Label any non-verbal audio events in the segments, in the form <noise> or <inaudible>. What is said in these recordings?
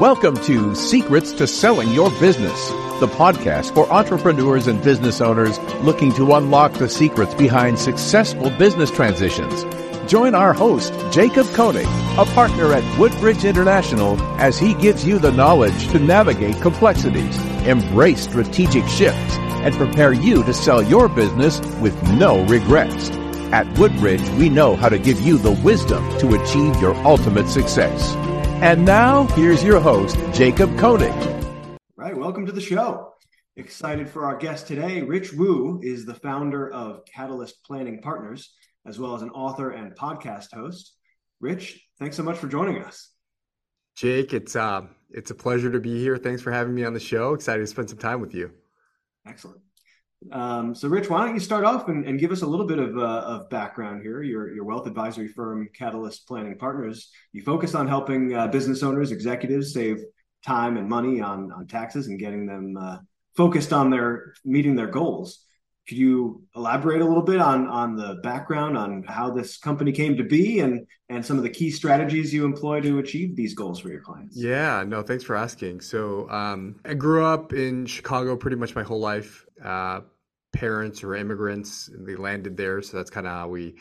Welcome to Secrets to Selling Your Business, the podcast for entrepreneurs and business owners looking to unlock the secrets behind successful business transitions. Join our host, Jacob Koenig, a partner at Woodbridge International, as he gives you the knowledge to navigate complexities, embrace strategic shifts, and prepare you to sell your business with no regrets. At Woodbridge, we know how to give you the wisdom to achieve your ultimate success. And now, here's your host, Jacob Koenig. Right, welcome to the show. Excited for our guest today. Rich Woo is the founder of Catalyst Planning Partners, as well as an author and podcast host. Rich, thanks so much for joining us. Jake, it's uh, it's a pleasure to be here. Thanks for having me on the show. Excited to spend some time with you. Excellent. Um, so, Rich, why don't you start off and, and give us a little bit of, uh, of background here? Your, your wealth advisory firm, Catalyst Planning Partners, you focus on helping uh, business owners, executives save time and money on, on taxes and getting them uh, focused on their meeting their goals. Could you elaborate a little bit on, on the background on how this company came to be and, and some of the key strategies you employ to achieve these goals for your clients? Yeah, no, thanks for asking. So, um, I grew up in Chicago pretty much my whole life uh, parents or immigrants. They landed there, so that's kind of how we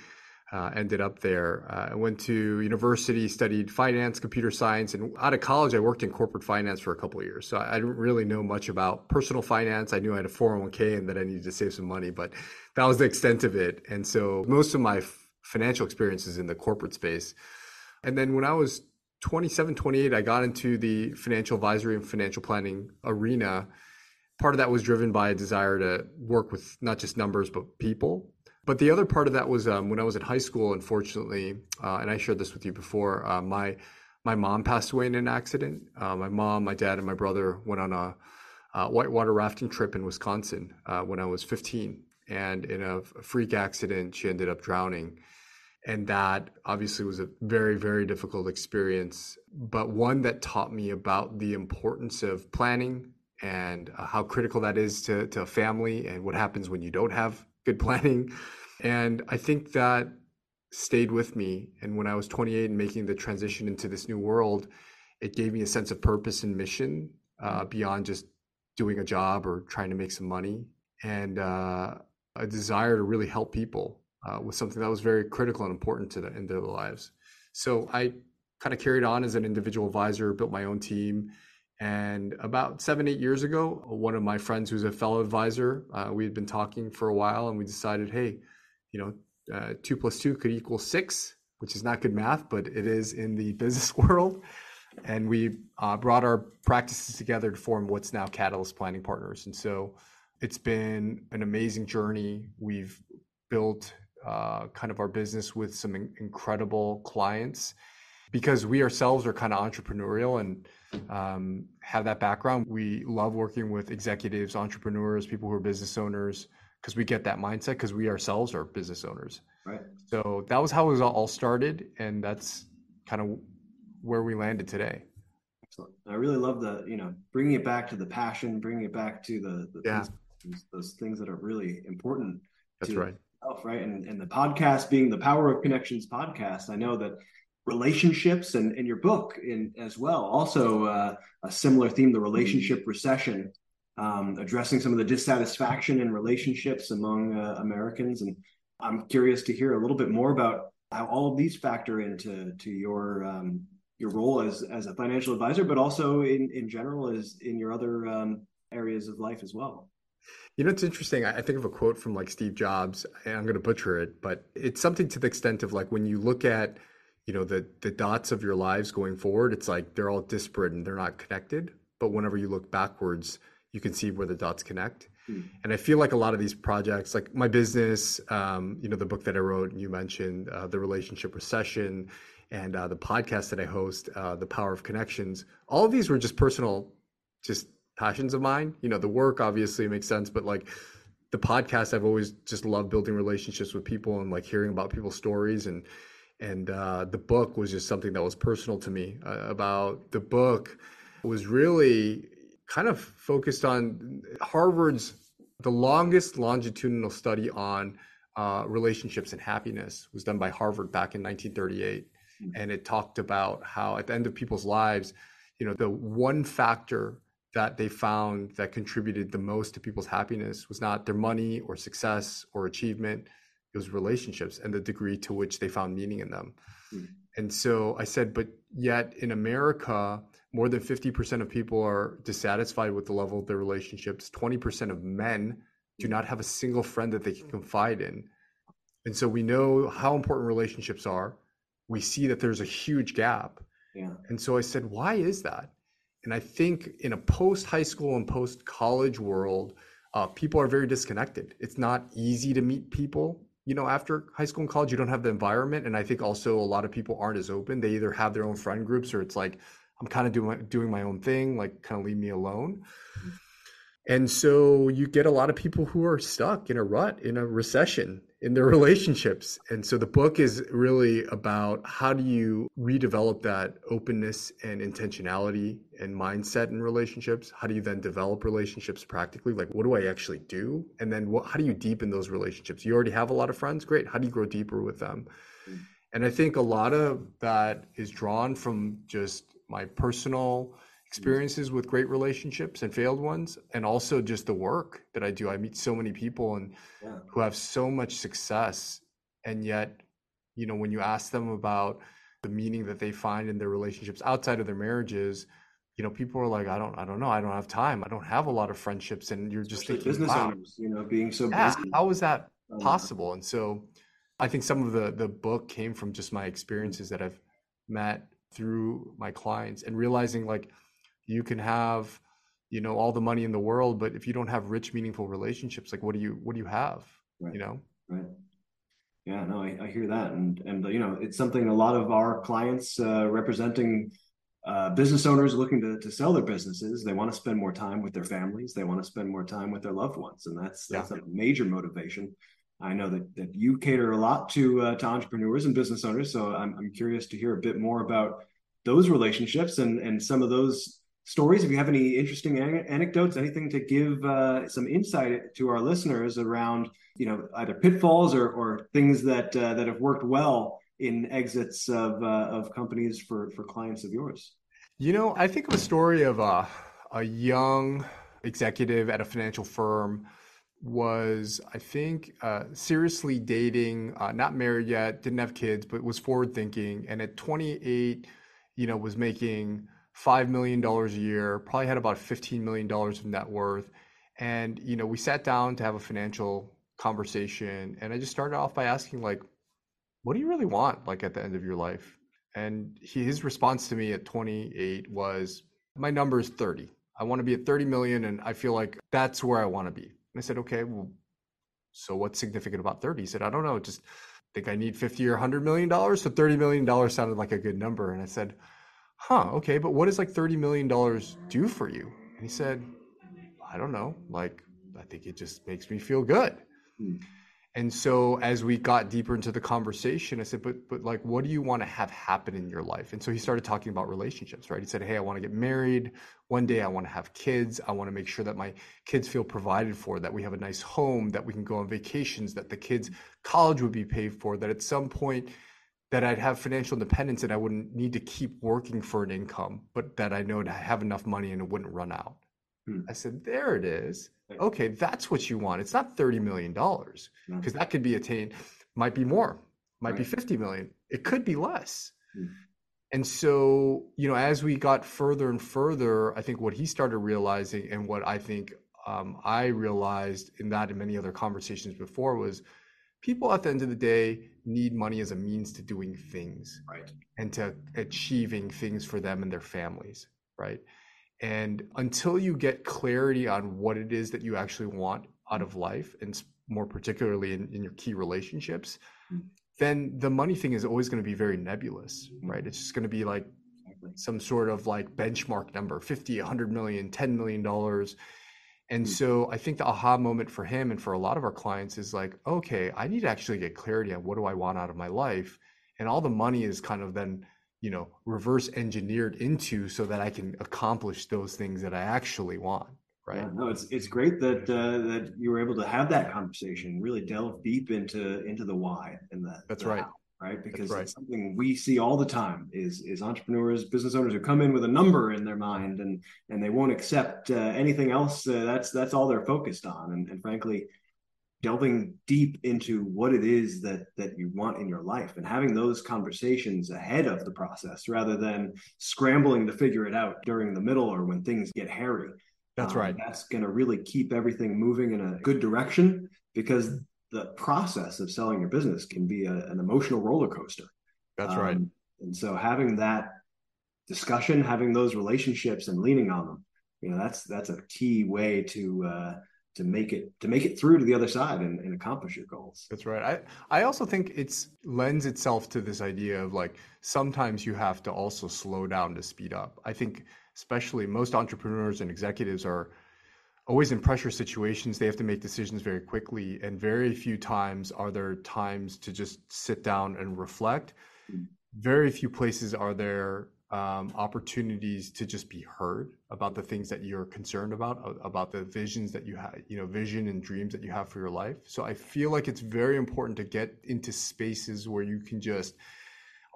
uh, ended up there. Uh, I went to university, studied finance, computer science, and out of college, I worked in corporate finance for a couple of years. So I didn't really know much about personal finance. I knew I had a 401k and that I needed to save some money, but that was the extent of it. And so most of my financial experiences in the corporate space. And then when I was 27, 28, I got into the financial advisory and financial planning arena part of that was driven by a desire to work with not just numbers but people but the other part of that was um, when i was in high school unfortunately uh, and i shared this with you before uh, my my mom passed away in an accident. Uh, my mom my dad and my brother went on a, a whitewater rafting trip in wisconsin uh, when i was 15 and in a freak accident she ended up drowning. And that obviously was a very very difficult experience but one that taught me about the importance of planning and uh, how critical that is to, to a family and what happens when you don't have good planning. And I think that stayed with me. And when I was 28 and making the transition into this new world, it gave me a sense of purpose and mission uh, beyond just doing a job or trying to make some money and uh, a desire to really help people uh, with something that was very critical and important to the, in their lives. So I kind of carried on as an individual advisor, built my own team, and about seven, eight years ago, one of my friends who's a fellow advisor, uh, we had been talking for a while and we decided, hey, you know, uh, two plus two could equal six, which is not good math, but it is in the <laughs> business world. And we uh, brought our practices together to form what's now Catalyst Planning Partners. And so it's been an amazing journey. We've built uh, kind of our business with some in- incredible clients because we ourselves are kind of entrepreneurial and um, have that background. We love working with executives, entrepreneurs, people who are business owners, because we get that mindset because we ourselves are business owners. Right. So that was how it was all started, and that's kind of where we landed today. Excellent. I really love the you know bringing it back to the passion, bringing it back to the, the yeah. things, those things that are really important. That's right. Yourself, right. And and the podcast being the Power of Connections podcast, I know that relationships and, and your book in as well. Also uh, a similar theme the relationship recession um, addressing some of the dissatisfaction in relationships among uh, americans. And i'm curious to hear a little bit more about how all of these factor into to your um, your role as as a financial advisor but also in in general as in your other um, areas of life as well. You know, it's interesting. I think of a quote from like Steve Jobs, I'm going to butcher it, but it's something to the extent of like when you look at you know the the dots of your lives going forward it's like they're all disparate and they're not connected. But whenever you look backwards you can see where the dots connect. Mm. and i feel like a lot of these projects like my business um, you know the book that i wrote and you mentioned uh, the relationship recession and uh, the podcast that i host uh, the power of connections all of these were just personal just passions of mine. You know the work obviously makes sense but like the podcast i've always just loved building relationships with people and like hearing about people's stories and and uh, the book was just something that was personal to me uh, about the book was really kind of focused on harvard's the longest longitudinal study on uh, relationships and happiness was done by harvard back in 1938 mm-hmm. and it talked about how at the end of people's lives you know, the one factor that they found that contributed the most to people's happiness was not their money or success or achievement it was relationships and the degree to which they found meaning in them mm. and so i said but yet in america more than 50% of people are dissatisfied with the level of their relationships 20% of men do not have a single friend that they can confide in and so we know how important relationships are we see that there's a huge gap yeah. and so i said why is that and I think in a post high school and post college world, uh, people are very disconnected. It's not easy to meet people. You know, after high school and college, you don't have the environment, and I think also a lot of people aren't as open. They either have their own friend groups, or it's like I'm kind of doing doing my own thing, like kind of leave me alone. Mm-hmm. And so you get a lot of people who are stuck in a rut, in a recession, in their <laughs> relationships. And so the book is really about how do you redevelop that openness and intentionality and mindset in relationships? How do you then develop relationships practically? Like, what do I actually do? And then what, how do you deepen those relationships? You already have a lot of friends. Great. How do you grow deeper with them? Mm. And I think a lot of that is drawn from just my personal Mm-hmm. experiences with great relationships and failed ones and also just the work that i do. I meet so many people and yeah. who have so much success and yet you know when you ask them about the meaning that they find in their relationships outside of their marriages you know people are like i don't i don't know. I don't have time. I don't have a lot of friendships. And you're just Especially thinking business wow, owners you know being so yeah, busy. How is that um, possible? And so i think some of the the book came from just my mm-hmm. experiences that i've met through my clients and realizing like you can have you know all the money in the world but if you don't have rich meaningful relationships like what do you what do you have right. you know right yeah no I, I, hear that and and you know it's something a lot of our clients uh, representing uh, business owners looking to, to sell their businesses they want to spend more time with their families they want to spend more time with their loved ones and that's that's yeah. a major motivation I know that, that you cater a lot to uh, to entrepreneurs and business owners, so I'm, I'm curious to hear a bit more about those relationships and and some of those stories, if you have any interesting an- anecdotes, anything to give uh, some insight to our listeners around, you know, either pitfalls or, or things that uh, that have worked well in exits of uh, of companies for for clients of yours. You know, I think of a story of a a young executive at a financial firm was I think uh, seriously dating, uh, not married yet, didn't have kids, but was forward thinking, and at 28, you know, was making $5 million a year, probably had about $15 million of net worth. And, you know, we sat down to have a financial conversation. And I just started off by asking, like, what do you really want, like, at the end of your life? And he, his response to me at 28 was, my number is 30. I want to be at 30 million. And I feel like that's where I want to be. And I said, okay, well, so what's significant about 30? He said, I don't know. Just think I need 50 or 100 million dollars. So 30 million dollars sounded like a good number. And I said, huh, okay, but what does like $30 million do for you? And he said, I don't know. Like, I think it just makes me feel good. Hmm. And so as we got deeper into the conversation, I said, but but like what do you want to have happen in your life? And so he started talking about relationships, right? He said, Hey, I want to get married. One day I want to have kids. I want to make sure that my kids feel provided for, that we have a nice home, that we can go on vacations, that the kids' college would be paid for, that at some point that I'd have financial independence and I wouldn't need to keep working for an income, but that I know to have enough money and it wouldn't run out. Hmm. I said, there it is. Okay, that's what you want. It's not $30 million because that could be attained, might be more, might right. be 50 million. It could be less. Hmm. And so, you know, as we got further and further, I think what he started realizing and what I think um, I realized in that and many other conversations before was people at the end of the day need money as a means to doing things right and to achieving things for them and their families right and until you get clarity on what it is that you actually want out of life and more particularly in, in your key relationships mm-hmm. then the money thing is always going to be very nebulous mm-hmm. right it's just going to be like some sort of like benchmark number 50 100 million 10 million dollars and mm. so I think the aha moment for him and for a lot of our clients is like, okay, I need to actually get clarity on what do I want out of my life. And all the money is kind of then, you know, reverse engineered into so that I can accomplish those things that I actually want. Right. Yeah, no, it's it's great that uh, that you were able to have that conversation, really delve deep into into the why and the that's the right. How. Right? Because right. something we see all the time is is entrepreneurs, business owners who come in with a number in their mind and and they won't accept uh, anything else. Uh, that's that's all they're focused on. And, and frankly, delving deep into what it is that that you want in your life and having those conversations ahead of the process rather than scrambling to figure it out during the middle or when things get hairy. That's um, right. That's going to really keep everything moving in a good direction because the process of selling your business can be a, an emotional roller coaster. That's um, right. And so having that discussion, having those relationships, and leaning on them, you know, that's that's a key way to uh, to make it to make it through to the other side and, and accomplish your goals. That's right. I I also think it's lends itself to this idea of like sometimes you have to also slow down to speed up. I think especially most entrepreneurs and executives are always in pressure situations they have to make decisions very quickly and very few times are there times to just sit down and reflect mm. very few places are there um, opportunities to just be heard about the things that you're concerned about about the visions that you have you know vision and dreams that you have for your life so i feel like it's very important to get into spaces where you can just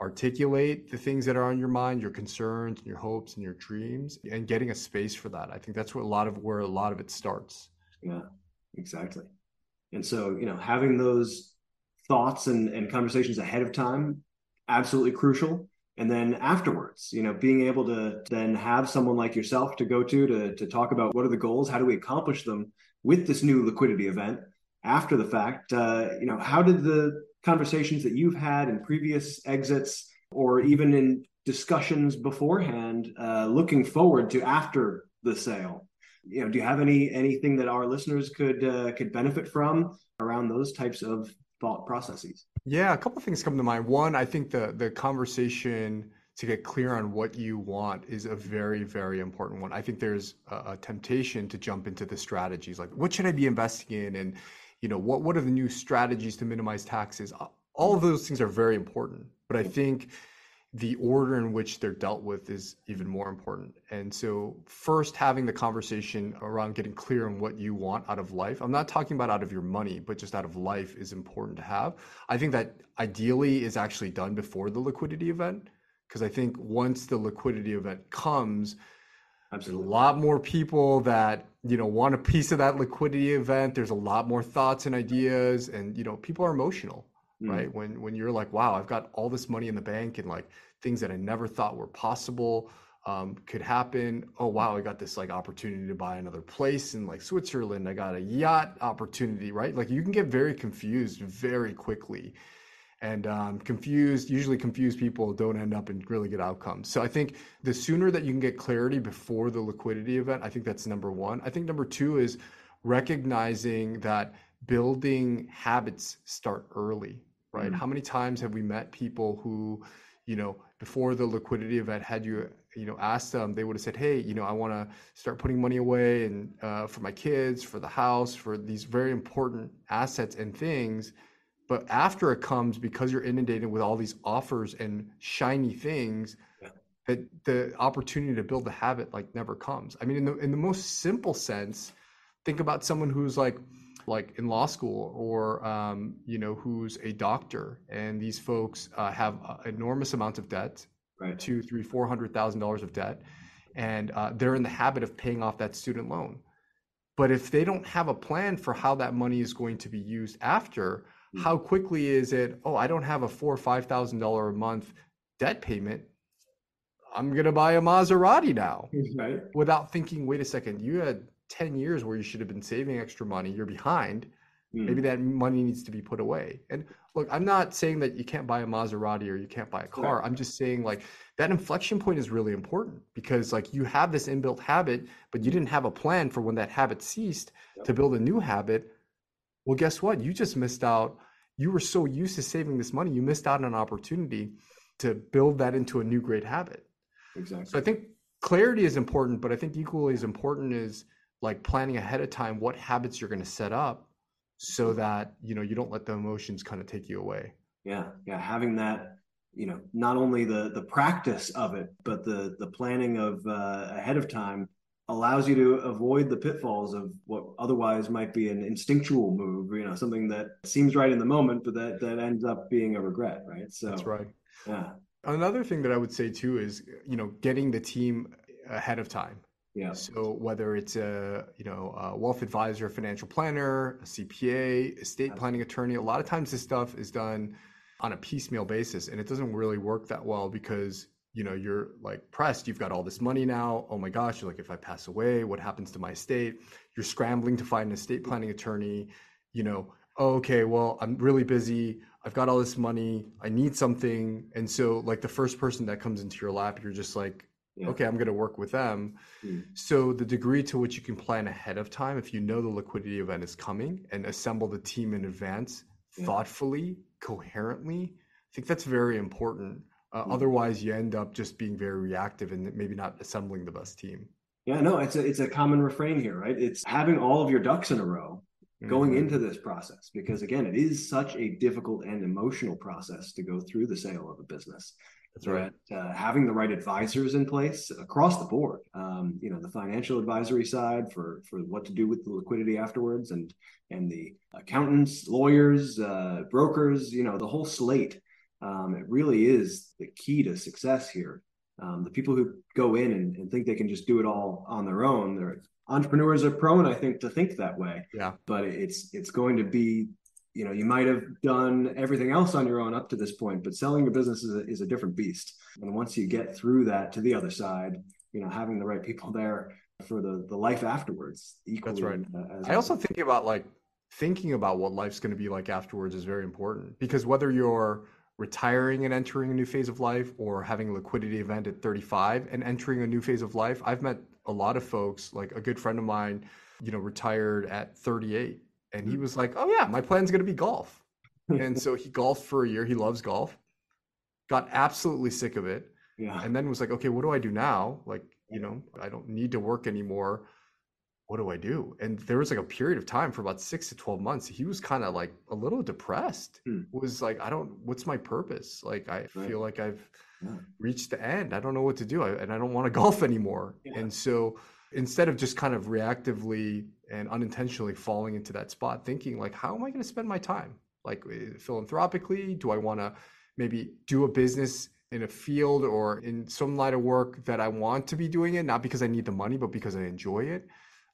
articulate the things that are on your mind, your concerns and your hopes and your dreams, and getting a space for that. I think that's where a lot of where a lot of it starts. Yeah, exactly. And so, you know, having those thoughts and, and conversations ahead of time, absolutely crucial. And then afterwards, you know, being able to then have someone like yourself to go to to to talk about what are the goals, how do we accomplish them with this new liquidity event after the fact. Uh, you know, how did the conversations that you've had in previous exits or even in discussions beforehand uh, looking forward to after the sale? You know do you have any anything that our listeners could uh, could benefit from around those types of thought processes? Yeah a couple of things come to mind. One i think the the conversation to get clear on what you want is a very very important one. I think there's a, a temptation to jump into the strategies like what should i be investing in? And you know what what are the new strategies to minimize taxes? All of those things are very important but i think the order in which they're dealt with is even more important. And so first having the conversation around getting clear on what you want out of life i'm not talking about out of your money but just out of life is important to have. I think that ideally is actually done before the liquidity event because i think once the liquidity event comes Absolutely. a lot more people that you know want a piece of that liquidity event. There's a lot more thoughts and ideas and you know people are emotional mm. right? When when you're like wow i've got all this money in the bank and like things that i never thought were possible um, could happen. Oh wow i got this like opportunity to buy another place in like switzerland. I got a yacht opportunity right? Like you can get very confused very quickly and um, confused usually confused people don't end up in really good outcomes. So i think the sooner that you can get clarity before the liquidity event i think that's number one. I think number two is recognizing that building habits start early right? Mm-hmm. how many times have we met people who you know before the liquidity event had you you know asked them they would have said hey you know i want to start putting money away and uh, for my kids for the house for these very important assets and things but after it comes, because you're inundated with all these offers and shiny things, yeah. that the opportunity to build the habit like never comes. I mean, in the in the most simple sense, think about someone who's like like in law school or um, you know who's a doctor, and these folks uh, have uh, enormous amounts of debt, right. two, three, four hundred thousand dollars of debt, and uh, they're in the habit of paying off that student loan. But if they don't have a plan for how that money is going to be used after, how quickly is it oh i don't have a four or five thousand dollar a month debt payment. I'm gonna buy a maserati now. <laughs> Right. Without thinking wait a second you had 10 years where you should have been saving extra money you're behind. Mm. maybe that money needs to be put away. And look i'm not saying that you can't buy a maserati or you can't buy a car right. i'm just saying like that inflection point is really important because like you have this inbuilt habit but you didn't have a plan for when that habit ceased yep. to build a new habit well, guess what? You just missed out. You were so used to saving this money, you missed out on an opportunity to build that into a new great habit. Exactly. So I think clarity is important, but I think equally as important is like planning ahead of time what habits you're going to set up so mm-hmm. that you know you don't let the emotions kind of take you away. Yeah, yeah, having that you know not only the the practice of it but the the planning of uh, ahead of time allows you to avoid the pitfalls of what otherwise might be an instinctual move, you know, something that seems right in the moment, but that that ends up being a regret, right? So that's right. Yeah. Another thing that I would say too is, you know, getting the team ahead of time. Yeah. So whether it's a you know a wealth advisor, financial planner, a CPA, estate planning attorney, a lot of times this stuff is done on a piecemeal basis, and it doesn't really work that well because you know you're like pressed. You've got all this money now. Oh my gosh! You're like, if I pass away, what happens to my estate? You're scrambling to find an estate planning attorney. You know, oh, okay, well, I'm really busy. I've got all this money. I need something, and so like the first person that comes into your lap, you're just like, yeah. okay, I'm going to work with them. Mm. So the degree to which you can plan ahead of time, if you know the liquidity event is coming and assemble the team in advance yeah. thoughtfully, coherently, I think that's very important. Uh, mm. Otherwise, you end up just being very reactive and maybe not assembling the best team. Yeah, no, it's a it's a common refrain here, right? It's having all of your ducks in a row going mm-hmm. into this process because again, it is such a difficult and emotional process to go through the sale of a business. That's right. uh, having the right advisors in place across the board, um, you know, the financial advisory side for for what to do with the liquidity afterwards, and and the accountants, lawyers, uh, brokers, you know, the whole slate. Um, it really is the key to success here. Um, the people who go in and, and, think they can just do it all on their own, they're entrepreneurs are prone, I think, to think that way. Yeah. But it's it's going to be you know you might have done everything else on your own up to this point but selling your business is a, is a different beast and once you get through that to the other side you know having the right people there for the the life afterwards equally that's right uh, i also think about like thinking about what life's going to be like afterwards is very important because whether you're retiring and entering a new phase of life or having a liquidity event at 35 and entering a new phase of life i've met a lot of folks like a good friend of mine you know retired at 38 and he mm. was like, "Oh yeah, my plan's going to be golf." and so he golfed for a year. He loves golf. Got absolutely sick of it. <laughs> Yeah. And then was like, "Okay, what do I do now? Like, you know, I don't need to work anymore. What do I do?" And there was like a period of time for about 6 to 12 months. He was kind of like a little depressed. Hmm. Was like, "I don't what's my purpose? Like I right. feel like I've yeah. reached the end. I don't know what to do. I, and I don't want to <laughs> golf anymore." Yeah. And so instead of just kind of reactively and unintentionally falling into that spot thinking like how am i going to spend my time like eh, philanthropically do i want to maybe do a business in a field or in some line of work that i want to be doing it not because i need the money but because i enjoy it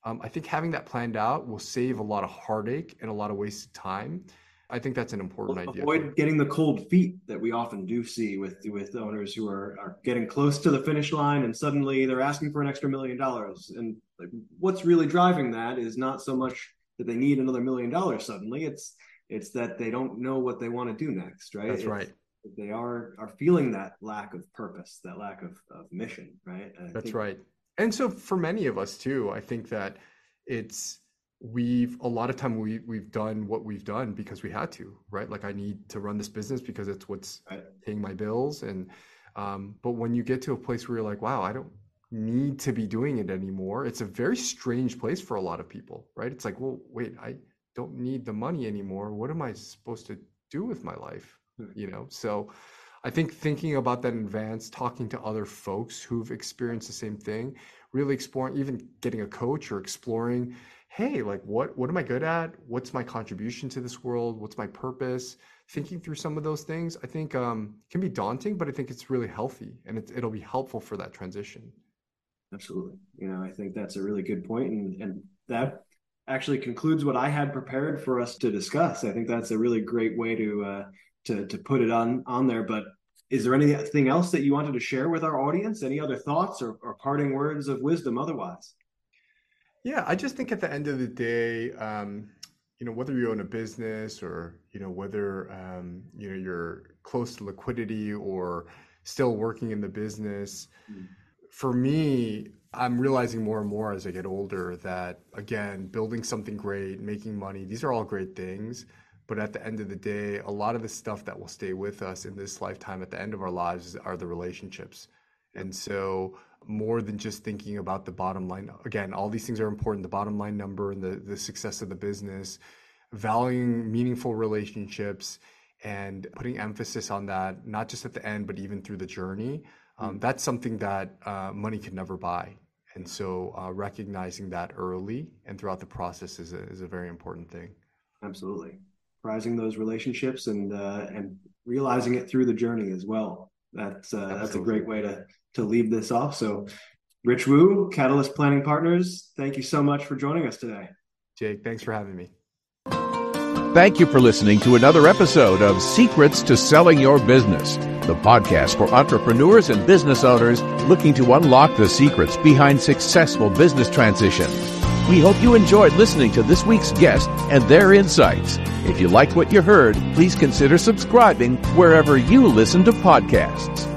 um, i think having that planned out will save a lot of heartache and a lot of wasted time I think that's an important well, idea. Avoid getting the cold feet that we often do see with with owners who are, are getting close to the finish line and suddenly they're asking for an extra million dollars. And like, what's really driving that is not so much that they need another million dollars suddenly. It's it's that they don't know what they want to do next, right? That's it's, right. They are are feeling that lack of purpose, that lack of, of mission, right? That's right. And so for many of us too, I think that it's we've a lot of time we we've done what we've done because we had to right? Like i need to run this business because it's what's right. paying my bills. And um, but when you get to a place where you're like wow i don't need to be doing it anymore it's a very strange place for a lot of people right? It's like well wait i don't need the money anymore. What am i supposed to do with my life? Hmm. you know? So i think thinking about that in advance talking to other folks who've experienced the same thing really exploring even getting a coach or exploring hey like what what am i good at? What's my contribution to this world? What's my purpose? Thinking through some of those things i think um, can be daunting but i think it's really healthy and it, it'll be helpful for that transition. Absolutely. You know i think that's a really good point and and that actually concludes what i had prepared for us to discuss. I think that's a really great way to uh, to to put it on on there but is there anything else that you wanted to share with our audience any other thoughts or, or parting words of wisdom otherwise yeah, I just think at the end of the day, um, you know, whether you own a business or you know whether um, you know you're close to liquidity or still working in the business, mm. for me, I'm realizing more and more as I get older that again, building something great, making money, these are all great things. But at the end of the day, a lot of the stuff that will stay with us in this lifetime at the end of our lives are the relationships. And so more than just thinking about the bottom line. Again, all these things are important the bottom line number and the, the success of the business, valuing meaningful relationships and putting emphasis on that, not just at the end, but even through the journey. Um, mm. That's something that uh, money can never buy. And so uh, recognizing that early and throughout the process is a, is a very important thing. Absolutely. Prizing those relationships and uh, and realizing it through the journey as well. That's uh, that's a great way to to leave this off. So, Rich Woo, Catalyst Planning Partners, thank you so much for joining us today. Jake, thanks for having me. Thank you for listening to another episode of Secrets to Selling Your Business, the podcast for entrepreneurs and business owners looking to unlock the secrets behind successful business transitions. We hope you enjoyed listening to this week's guest and their insights. If you like what you heard, please consider subscribing wherever you listen to podcasts.